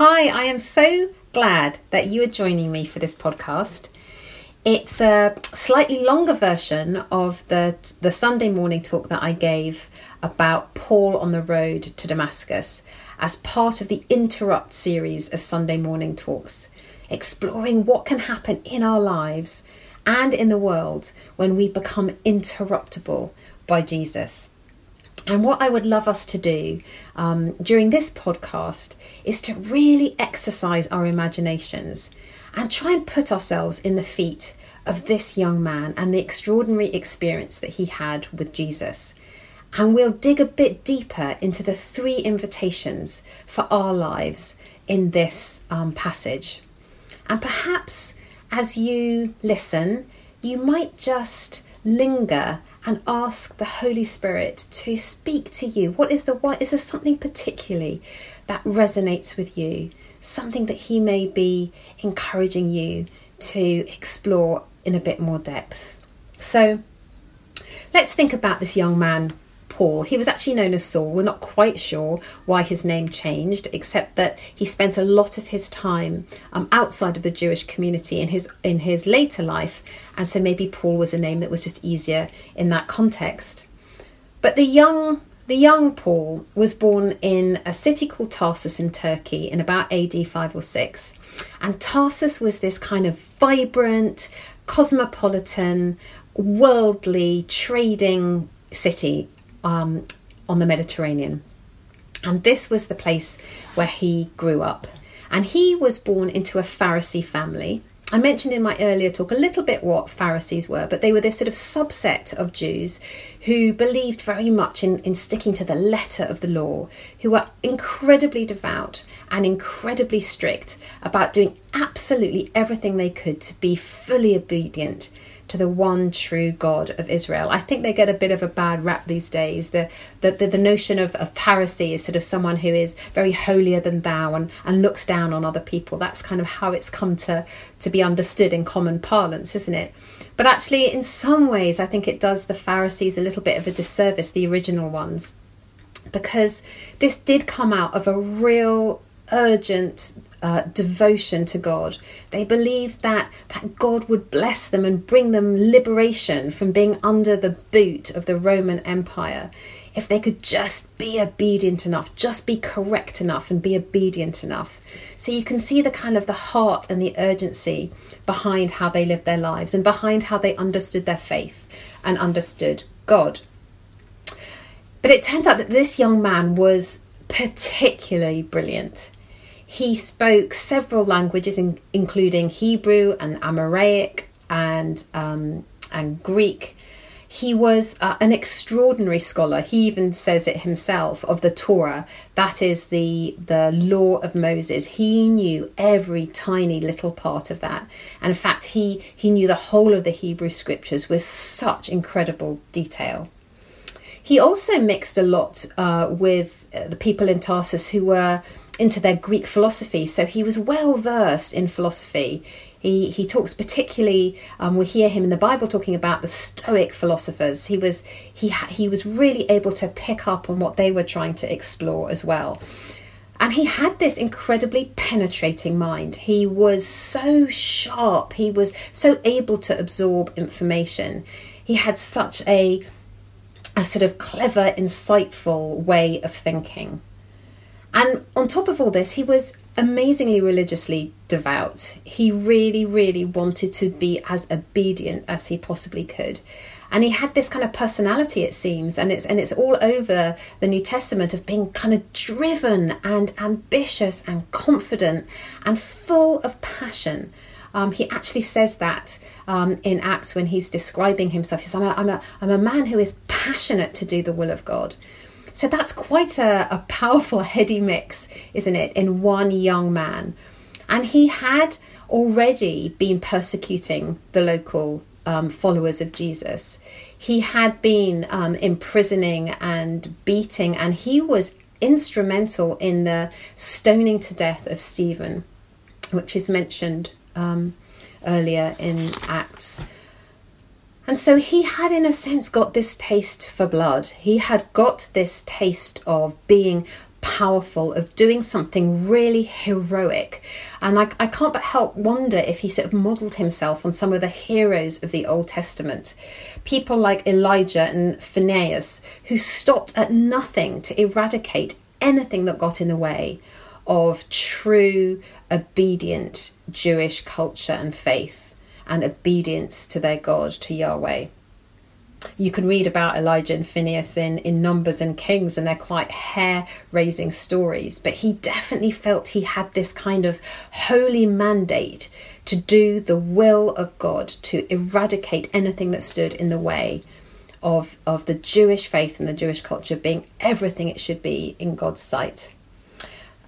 Hi, I am so glad that you are joining me for this podcast. It's a slightly longer version of the the Sunday morning talk that I gave about Paul on the road to Damascus as part of the Interrupt series of Sunday morning talks, exploring what can happen in our lives and in the world when we become interruptible by Jesus. And what I would love us to do um, during this podcast is to really exercise our imaginations and try and put ourselves in the feet of this young man and the extraordinary experience that he had with Jesus. And we'll dig a bit deeper into the three invitations for our lives in this um, passage. And perhaps as you listen, you might just linger and ask the Holy Spirit to speak to you. What is the what is there something particularly that resonates with you? Something that he may be encouraging you to explore in a bit more depth. So let's think about this young man Paul. He was actually known as Saul. We're not quite sure why his name changed, except that he spent a lot of his time um, outside of the Jewish community in his in his later life, and so maybe Paul was a name that was just easier in that context. But the young the young Paul was born in a city called Tarsus in Turkey in about AD 5 or 6. And Tarsus was this kind of vibrant, cosmopolitan, worldly trading city um, on the Mediterranean. And this was the place where he grew up. And he was born into a Pharisee family. I mentioned in my earlier talk a little bit what Pharisees were, but they were this sort of subset of Jews who believed very much in, in sticking to the letter of the law, who were incredibly devout and incredibly strict about doing absolutely everything they could to be fully obedient to the one true God of Israel. I think they get a bit of a bad rap these days. The the, the, the notion of, of Pharisee is sort of someone who is very holier than thou and, and looks down on other people. That's kind of how it's come to, to be understood in common parlance, isn't it? But actually, in some ways, I think it does the Pharisees a little bit of a disservice, the original ones, because this did come out of a real urgent uh, devotion to God. They believed that, that God would bless them and bring them liberation from being under the boot of the Roman Empire if they could just be obedient enough, just be correct enough and be obedient enough. So you can see the kind of the heart and the urgency behind how they lived their lives and behind how they understood their faith and understood God. But it turns out that this young man was particularly brilliant. He spoke several languages, in, including Hebrew and Aramaic and um, and Greek. He was uh, an extraordinary scholar. He even says it himself of the Torah, that is the the law of Moses. He knew every tiny little part of that, and in fact, he he knew the whole of the Hebrew scriptures with such incredible detail. He also mixed a lot uh, with uh, the people in Tarsus who were into their Greek philosophy. So he was well versed in philosophy. He he talks particularly. Um, we hear him in the Bible talking about the Stoic philosophers. He was he he was really able to pick up on what they were trying to explore as well. And he had this incredibly penetrating mind. He was so sharp. He was so able to absorb information. He had such a a sort of clever, insightful way of thinking. And on top of all this, he was amazingly religiously devout. He really, really wanted to be as obedient as he possibly could. And he had this kind of personality, it seems, and it's and it's all over the New Testament of being kind of driven and ambitious and confident and full of passion. Um, he actually says that um, in Acts when he's describing himself. He says, I'm a, I'm, a, I'm a man who is passionate to do the will of God. So that's quite a, a powerful, heady mix, isn't it, in one young man? And he had already been persecuting the local um, followers of Jesus. He had been um, imprisoning and beating, and he was instrumental in the stoning to death of Stephen, which is mentioned um, earlier in Acts. And so he had, in a sense, got this taste for blood. He had got this taste of being powerful, of doing something really heroic. And I, I can't but help wonder if he sort of modelled himself on some of the heroes of the Old Testament. People like Elijah and Phineas, who stopped at nothing to eradicate anything that got in the way of true, obedient Jewish culture and faith and obedience to their God, to Yahweh you can read about Elijah and Phineas in, in Numbers and Kings, and they're quite hair raising stories. But he definitely felt he had this kind of holy mandate to do the will of God, to eradicate anything that stood in the way of, of the Jewish faith and the Jewish culture being everything it should be in God's sight.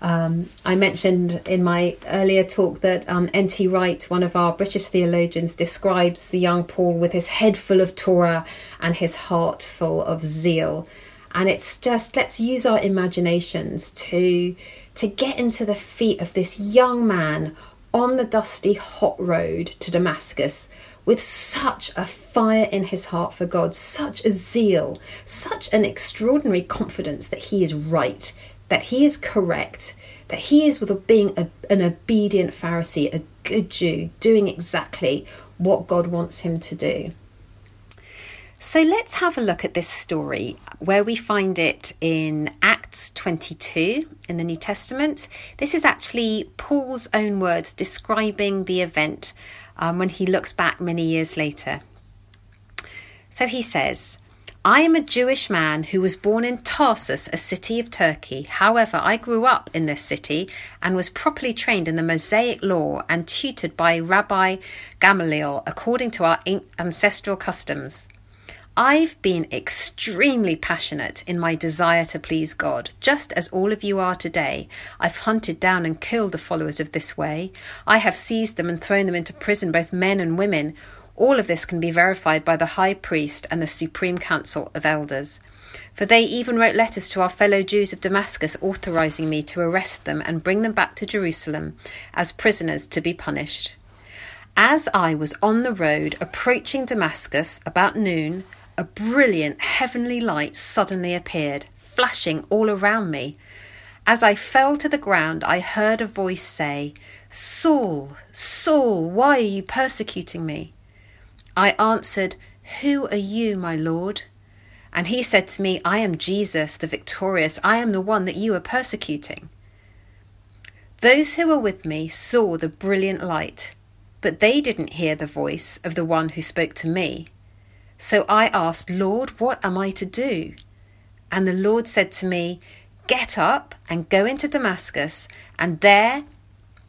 Um, I mentioned in my earlier talk that um, N.T. Wright, one of our British theologians, describes the young Paul with his head full of Torah and his heart full of zeal. And it's just let's use our imaginations to to get into the feet of this young man on the dusty hot road to Damascus with such a fire in his heart for God, such a zeal, such an extraordinary confidence that he is right, that he is correct, that he is being a, an obedient Pharisee, a good Jew, doing exactly what God wants him to do. So let's have a look at this story where we find it in Acts 22 in the New Testament. This is actually Paul's own words describing the event um, when he looks back many years later. So he says, I am a Jewish man who was born in Tarsus, a city of Turkey. However, I grew up in this city and was properly trained in the Mosaic law and tutored by Rabbi Gamaliel according to our ancestral customs. I've been extremely passionate in my desire to please God, just as all of you are today. I've hunted down and killed the followers of this way. I have seized them and thrown them into prison, both men and women. All of this can be verified by the high priest and the supreme council of elders. For they even wrote letters to our fellow Jews of Damascus authorizing me to arrest them and bring them back to Jerusalem as prisoners to be punished. As I was on the road approaching Damascus about noon, a brilliant heavenly light suddenly appeared, flashing all around me. As I fell to the ground, I heard a voice say, Saul, Saul, why are you persecuting me? I answered, Who are you, my Lord? And he said to me, I am Jesus, the victorious. I am the one that you are persecuting. Those who were with me saw the brilliant light, but they didn't hear the voice of the one who spoke to me. So I asked, Lord, what am I to do? And the Lord said to me, Get up and go into Damascus, and there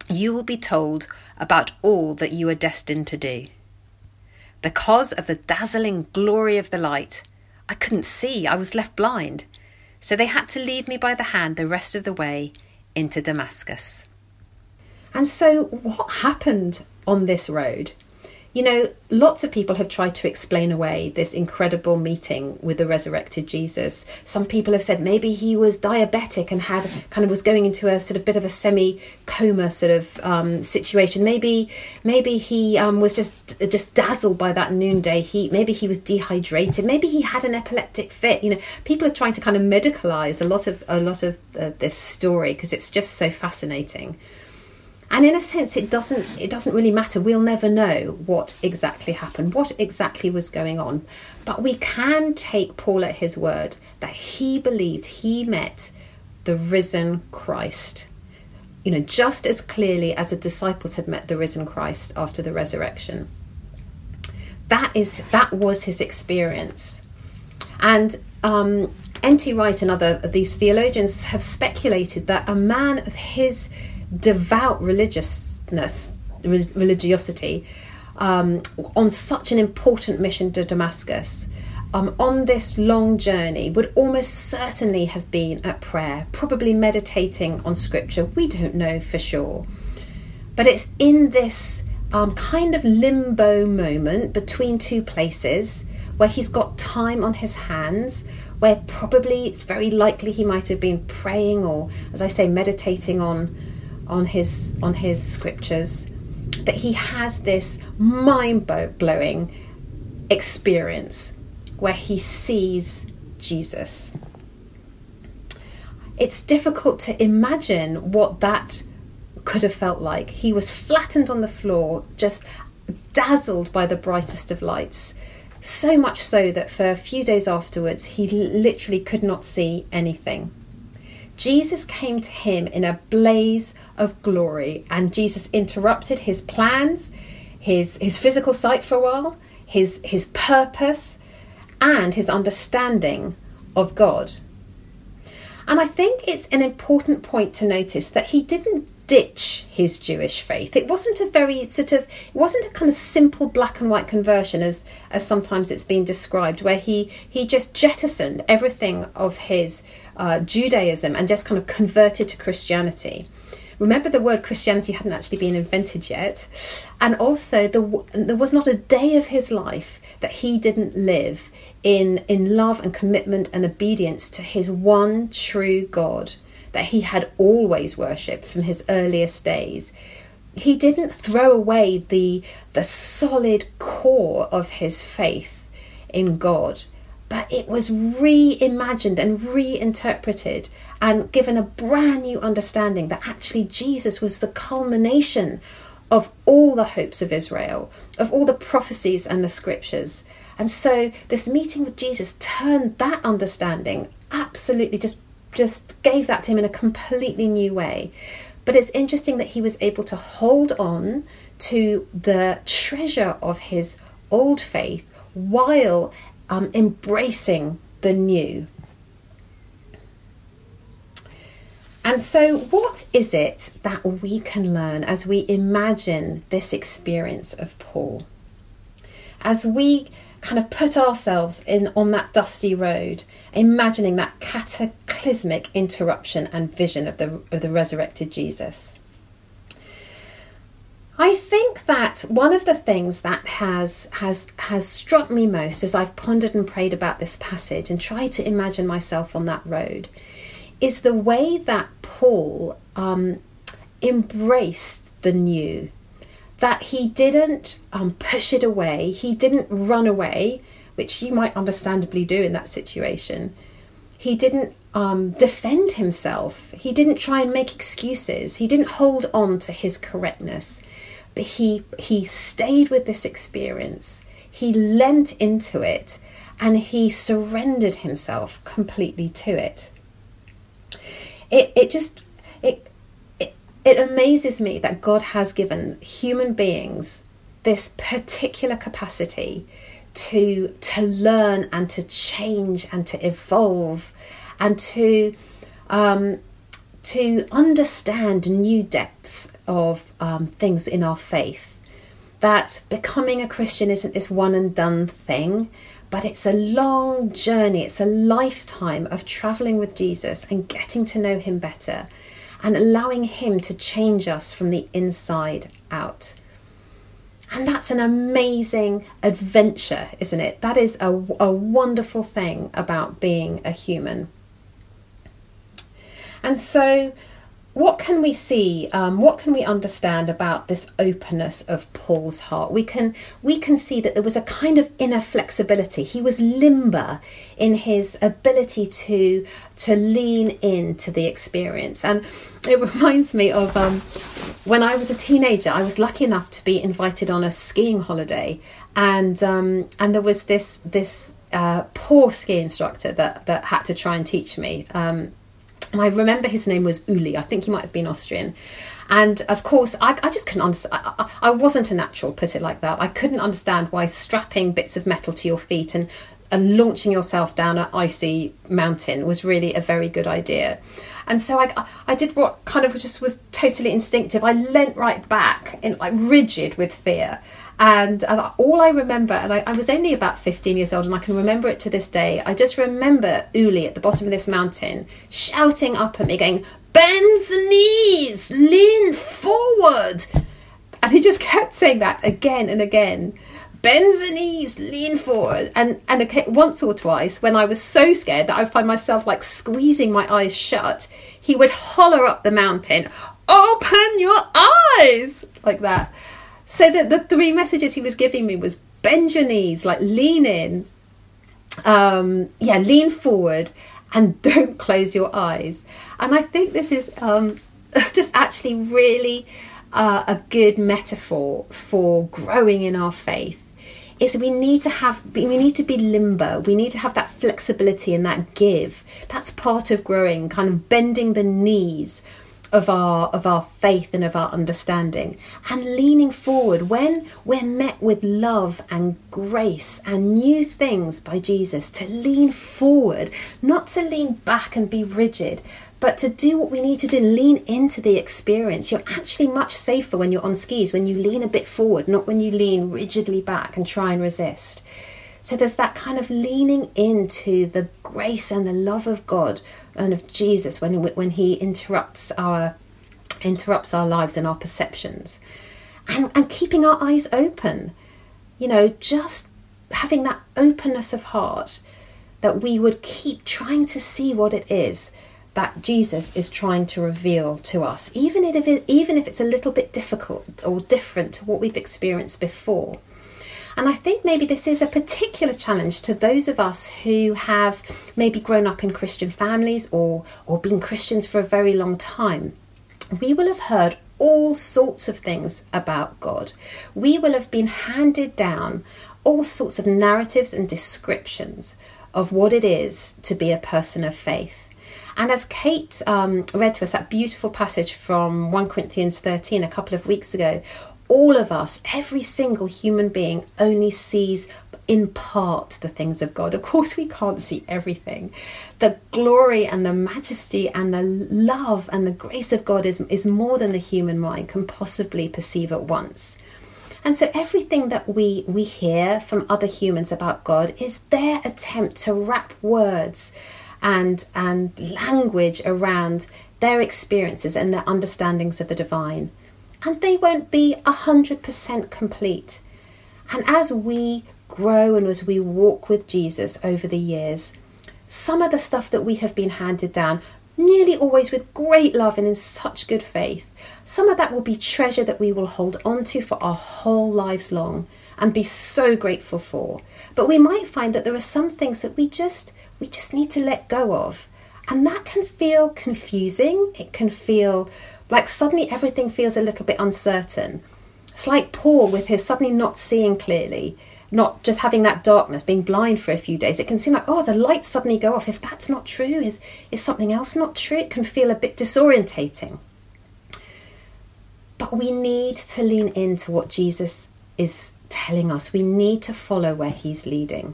you will be told about all that you are destined to do. Because of the dazzling glory of the light, I couldn't see, I was left blind. So they had to lead me by the hand the rest of the way into Damascus. And so, what happened on this road? You know, lots of people have tried to explain away this incredible meeting with the resurrected Jesus. Some people have said maybe he was diabetic and had kind of was going into a sort of bit of a semi coma sort of um, situation. Maybe maybe he um, was just just dazzled by that noonday heat. Maybe he was dehydrated. Maybe he had an epileptic fit. You know, people are trying to kind of medicalize a lot of a lot of uh, this story because it's just so fascinating and in a sense it doesn't it doesn't really matter. We'll never know what exactly happened what exactly was going on. But we can take paul at his word that he believed he met the risen christ you know just as clearly as the disciples had met the risen christ after the resurrection. That is that was his experience. And um, N.T. Wright and other of these theologians have speculated that a man of his devout religiousness, religiosity, um, on such an important mission to Damascus, um, on this long journey, would almost certainly have been at prayer, probably meditating on scripture. We don't know for sure. But it's in this um, kind of limbo moment between two places where he's got time on his hands, where probably it's very likely he might have been praying or, as I say, meditating on on his on his scriptures that he has this mind blowing experience where he sees Jesus. it's difficult to imagine what that could have felt like. He was flattened on the floor, just dazzled by the brightest of lights. So much so that for a few days afterwards, he literally could not see anything. Jesus came to him in a blaze of glory, and Jesus interrupted his plans, his, his physical sight for a while, his, his purpose, and his understanding of God. And I think it's an important point to notice that he didn't ditch his Jewish faith. It wasn't a very sort of it wasn't a kind of simple black and white conversion as as sometimes it's been described, where he he just jettisoned everything of his uh, Judaism and just kind of converted to Christianity. Remember, the word Christianity hadn't actually been invented yet, and also the, there was not a day of his life that he didn't live in in love and commitment and obedience to his one true God that he had always worshipped from his earliest days. He didn't throw away the, the solid core of his faith in God, but it was reimagined and reinterpreted and given a brand new understanding that actually Jesus was the culmination of all the hopes of Israel, of all the prophecies and the scriptures. And so this meeting with Jesus turned that understanding absolutely just just gave that to him in a completely new way. But it's interesting that he was able to hold on to the treasure of his old faith while um, embracing the new. And so, what is it that we can learn as we imagine this experience of Paul? As we kind of put ourselves in on that dusty road, imagining that cataclysmic interruption and vision of the, of the resurrected Jesus. I think that one of the things that has has has struck me most as I've pondered and prayed about this passage and tried to imagine myself on that road is the way that Paul um, embraced the new. That he didn't um, push it away, he didn't run away, which you might understandably do in that situation. He didn't um, defend himself, he didn't try and make excuses, he didn't hold on to his correctness, but he, he stayed with this experience, he lent into it, and he surrendered himself completely to it. It, it just it it amazes me that God has given human beings this particular capacity to to learn and to change and to evolve and to um, to understand new depths of um, things in our faith. That becoming a Christian isn't this one and done thing, but it's a long journey. It's a lifetime of traveling with Jesus and getting to know Him better and allowing Him to change us from the inside out. And that's an amazing adventure, isn't it? That is a, a wonderful thing about being a human. And so what can we see um, what can we understand about this openness of paul's heart? We can we can see that there was a kind of inner flexibility. He was limber in his ability to to lean into the experience. And it reminds me of um, when i was a teenager i was lucky enough to be invited on a skiing holiday. And um, and there was this this uh, poor ski instructor that that had to try and teach me um, and I remember his name was Uli. I think he might have been Austrian. And of course, I, I just couldn't understand. I, I, wasn't a natural, put it like that. I couldn't understand why strapping bits of metal to your feet and, and launching yourself down an icy mountain was really a very good idea. And so I, I did what kind of just was totally instinctive. I leant right back, in like rigid with fear, and, and all I remember, and I, I, was only about 15 years old, and I can remember it to this day. I just remember Uli at the bottom of this mountain shouting up at me, going, Bend the knees, lean forward. And he just kept saying that again and again. Bend the knees, lean forward. And, and once or twice, when I was so scared that I find myself like squeezing my eyes shut, he would holler up the mountain, Open your eyes! Like that. So the, the three messages he was giving me was bend your knees, like lean in, um, yeah, lean forward, and don't close your eyes. And I think this is um, just actually really uh, a good metaphor for growing in our faith. Is we need to have we need to be limber. We need to have that flexibility and that give. That's part of growing kind of bending the knees of our of our faith and of our understanding and leaning forward when we're met with love and grace and new things by Jesus to lean forward not to lean back and be rigid but to do what we need to do lean into the experience. You're actually much safer when you're on skis when you lean a bit forward not when you lean rigidly back and try and resist. So there's that kind of leaning into the grace and the love of God and of Jesus when when he interrupts our interrupts our lives and our perceptions. And and keeping our eyes open. You know, just having that openness of heart that we would keep trying to see what it is that Jesus is trying to reveal to us, even if it, even if it's a little bit difficult or different to what we've experienced before. And I think maybe this is a particular challenge to those of us who have maybe grown up in Christian families or, or been Christians for a very long time. We will have heard all sorts of things about God. We will have been handed down all sorts of narratives and descriptions of what it is to be a person of faith. And as Kate um, read to us that beautiful passage from 1 Corinthians 13 a couple of weeks ago, all of us, every single human being, only sees in part the things of God. Of course, we can't see everything. The glory and the majesty and the love and the grace of God is, is more than the human mind can possibly perceive at once. And so everything that we, we hear from other humans about God is their attempt to wrap words and, and language around their experiences and their understandings of the divine and they won't be 100% complete. And as we grow and as we walk with Jesus over the years, some of the stuff that we have been handed down, nearly always with great love and in such good faith, some of that will be treasure that we will hold on to for our whole lives long and be so grateful for. But we might find that there are some things that we just we just need to let go of. And that can feel confusing. It can feel like suddenly everything feels a little bit uncertain. It's like Paul with his suddenly not seeing clearly, not just having that darkness, being blind for a few days. It can seem like, oh, the lights suddenly go off. If that's not true, is, is something else not true? It can feel a bit disorientating. But we need to lean into what Jesus is telling us. We need to follow where he's leading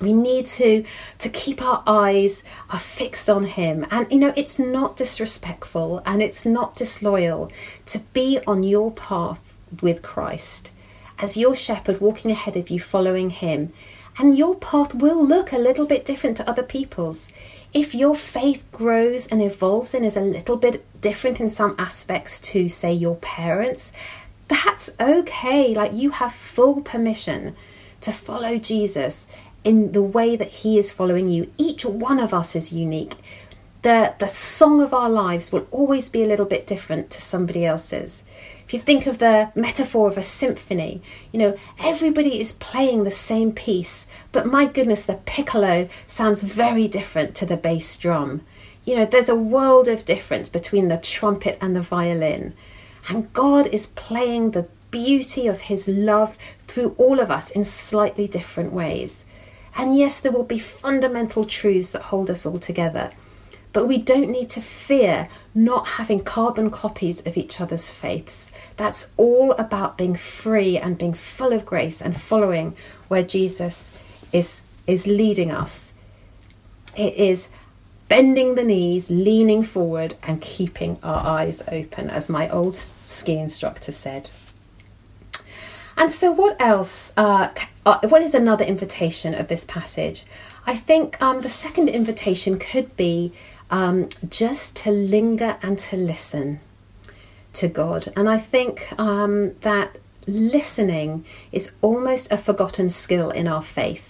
we need to to keep our eyes are fixed on him. And you know it's not disrespectful and it's not disloyal to be on your path with Christ. As your shepherd walking ahead of you following him. And your path will look a little bit different to other people's. If your faith grows and evolves and is a little bit different in some aspects to say your parents that's okay. Like you have full permission to follow Jesus in the way that He is following you. Each one of us is unique. The, the song of our lives will always be a little bit different to somebody else's. If you think of the metaphor of a symphony, you know, everybody is playing the same piece, but my goodness, the piccolo sounds very different to the bass drum. You know, there's a world of difference between the trumpet and the violin. And God is playing the beauty of His love through all of us in slightly different ways. And yes, there will be fundamental truths that hold us all together. But we don't need to fear not having carbon copies of each other's faiths. That's all about being free and being full of grace and following where Jesus is, is leading us. It is bending the knees, leaning forward, and keeping our eyes open, as my old ski instructor said. And so, what else? Uh, uh, what is another invitation of this passage? I think um, the second invitation could be um, just to linger and to listen to God. And I think um, that listening is almost a forgotten skill in our faith.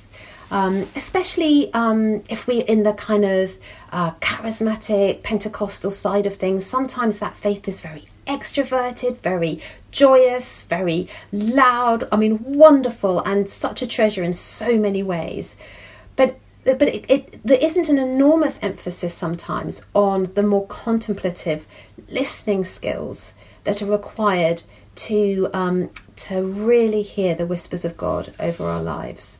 Um, especially um, if we're in the kind of uh, charismatic Pentecostal side of things, sometimes that faith is very extroverted, very joyous, very loud. I mean, wonderful and such a treasure in so many ways. But but it, it, there isn't an enormous emphasis sometimes on the more contemplative listening skills that are required to um, to really hear the whispers of God over our lives.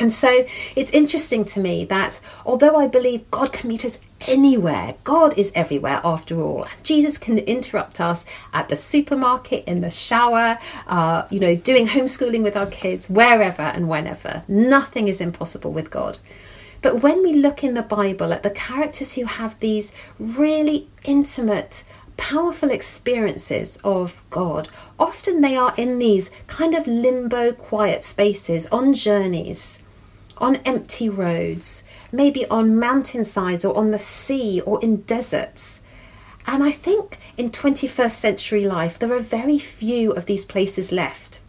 And so it's interesting to me that although I believe God can meet us anywhere, God is everywhere after all. Jesus can interrupt us at the supermarket, in the shower, uh, you know, doing homeschooling with our kids, wherever and whenever. Nothing is impossible with God. But when we look in the Bible at the characters who have these really intimate, powerful experiences of God, often they are in these kind of limbo, quiet spaces on journeys, on empty roads, maybe on mountainsides or on the sea or in deserts. And I think in 21st century life, there are very few of these places left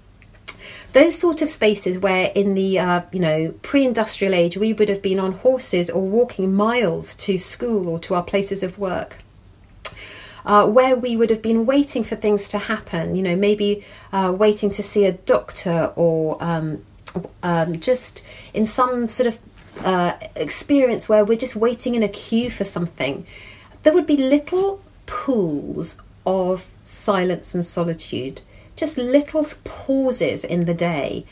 those sort of spaces where in the uh, you know pre-industrial age we would have been on horses or walking miles to school or to our places of work uh, where we would have been waiting for things to happen you know maybe uh, waiting to see a doctor or um, um, just in some sort of uh, experience where we're just waiting in a queue for something there would be little pools of silence and solitude just little pauses in the day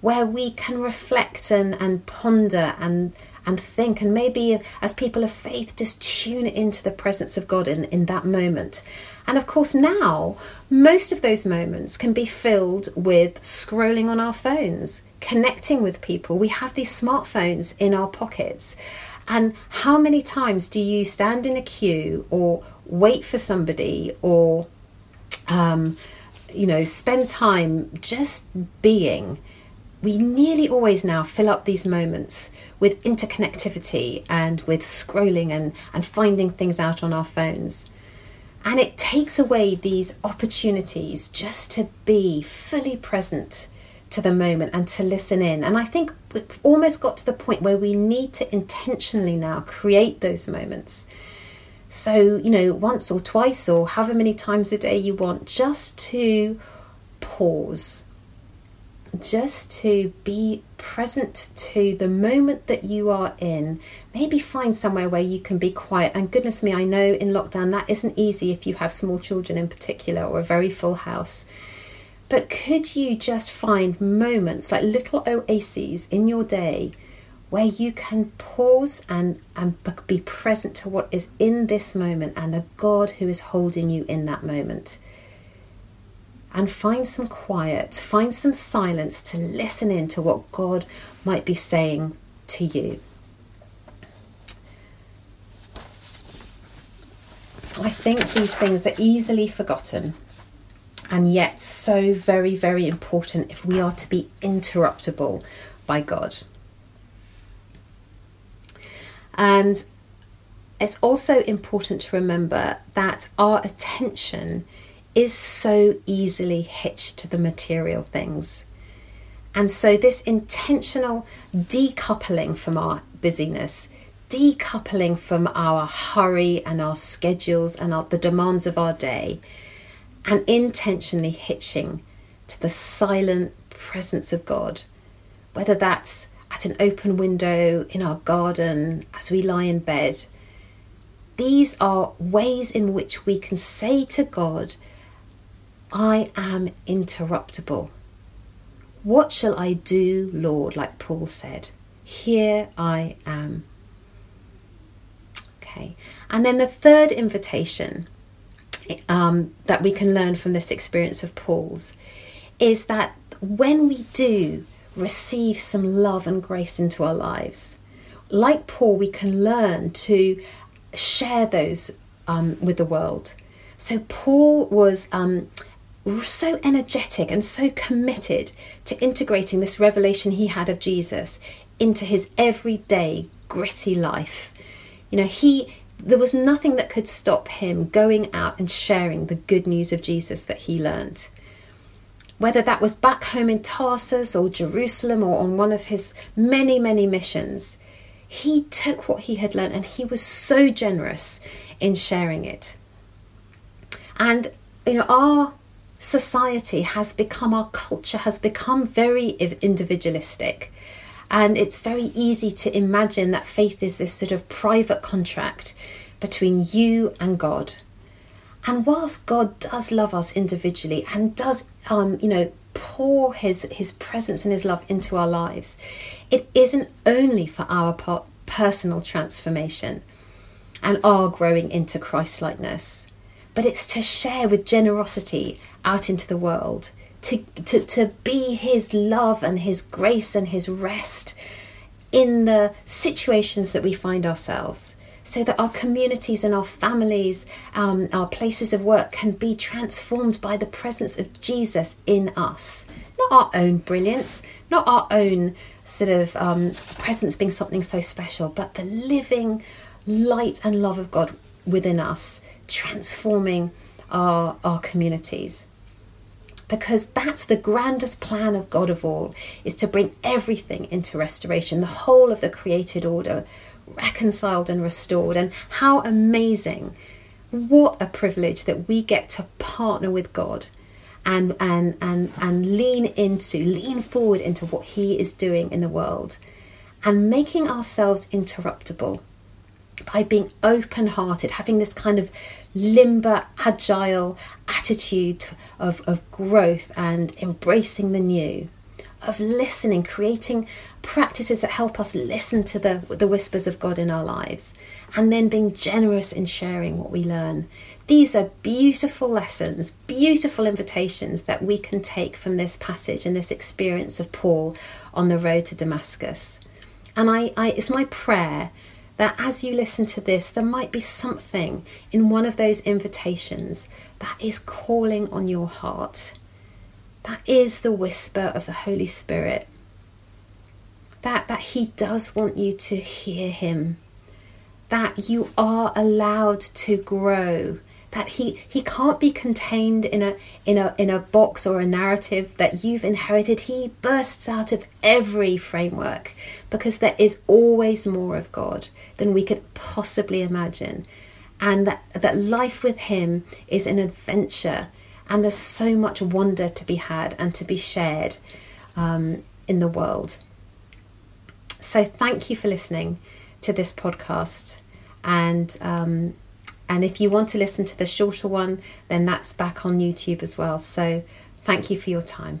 where we can reflect and, and ponder and and think and maybe as people of faith just tune into the presence of God in, in that moment. And of course now most of those moments can be filled with scrolling on our phones, connecting with people. We have these smartphones in our pockets. And how many times do you stand in a queue or wait for somebody or um, you know, spend time just being, we nearly always now fill up these moments with interconnectivity and with scrolling and, and finding things out on our phones. And it takes away these opportunities just to be fully present to the moment and to listen in. And I think we've almost got to the point where we need to intentionally now create those moments so, you know, once or twice or however many times a day you want, just to pause, just to be present to the moment that you are in. Maybe find somewhere where you can be quiet. And goodness me, I know in lockdown that isn't easy if you have small children in particular or a very full house. But could you just find moments, like little oases in your day, where you can pause and, and be present to what is in this moment and the God who is holding you in that moment. And find some quiet, find some silence to listen in to what God might be saying to you. I think these things are easily forgotten and yet so very, very important if we are to be interruptible by God. And it's also important to remember that our attention is so easily hitched to the material things. And so, this intentional decoupling from our busyness, decoupling from our hurry and our schedules and our, the demands of our day, and intentionally hitching to the silent presence of God, whether that's at an open window in our garden as we lie in bed. These are ways in which we can say to God, I am interruptible. What shall I do, Lord? Like Paul said, Here I am. Okay, and then the third invitation um, that we can learn from this experience of Paul's is that when we do receive some love and grace into our lives. Like Paul, we can learn to share those um, with the world. So, Paul was um, so energetic and so committed to integrating this revelation he had of Jesus into his everyday gritty life. You know, he there was nothing that could stop him going out and sharing the good news of Jesus that he learned whether that was back home in Tarsus or Jerusalem or on one of his many, many missions, he took what he had learned and he was so generous in sharing it. And, you know, our society has become, our culture has become very individualistic. And it's very easy to imagine that faith is this sort of private contract between you and God. And whilst God does love us individually and does, um, you know, pour his his presence and his love into our lives, it isn't only for our personal transformation and our growing into Christlikeness, but it's to share with generosity out into the world, to, to, to be His love and His grace and His rest in the situations that we find ourselves. So that our communities and our families, um, our places of work can be transformed by the presence of Jesus in us. Not our own brilliance, not our own sort of um, presence being something so special, but the living light and love of God within us, transforming our, our communities. Because that's the grandest plan of God of all, is to bring everything into restoration, the whole of the created order reconciled and restored. And how amazing! What a privilege that we get to partner with God and and and and lean into, lean forward into what He is doing in the world and making ourselves interruptible by being open hearted, having this kind of limber, agile attitude of, of growth and embracing the new, of listening, creating practices that help us listen to the, the whispers of God in our lives, and then being generous in sharing what we learn. These are beautiful lessons, beautiful invitations that we can take from this passage and this experience of Paul on the road to Damascus. And I, I it's my prayer that as you listen to this, there might be something in one of those invitations that is calling on your heart. That is the whisper of the Holy Spirit. That, that He does want you to hear Him. That you are allowed to grow that he he can't be contained in a in a in a box or a narrative that you've inherited. He bursts out of every framework because there is always more of god than we could possibly imagine. And that that life with him is an adventure and there's so much wonder to be had and to be shared um, in the world. So thank you for listening to this podcast and um, and if you want to listen to the shorter one, then that's back on YouTube as well. So thank you for your time.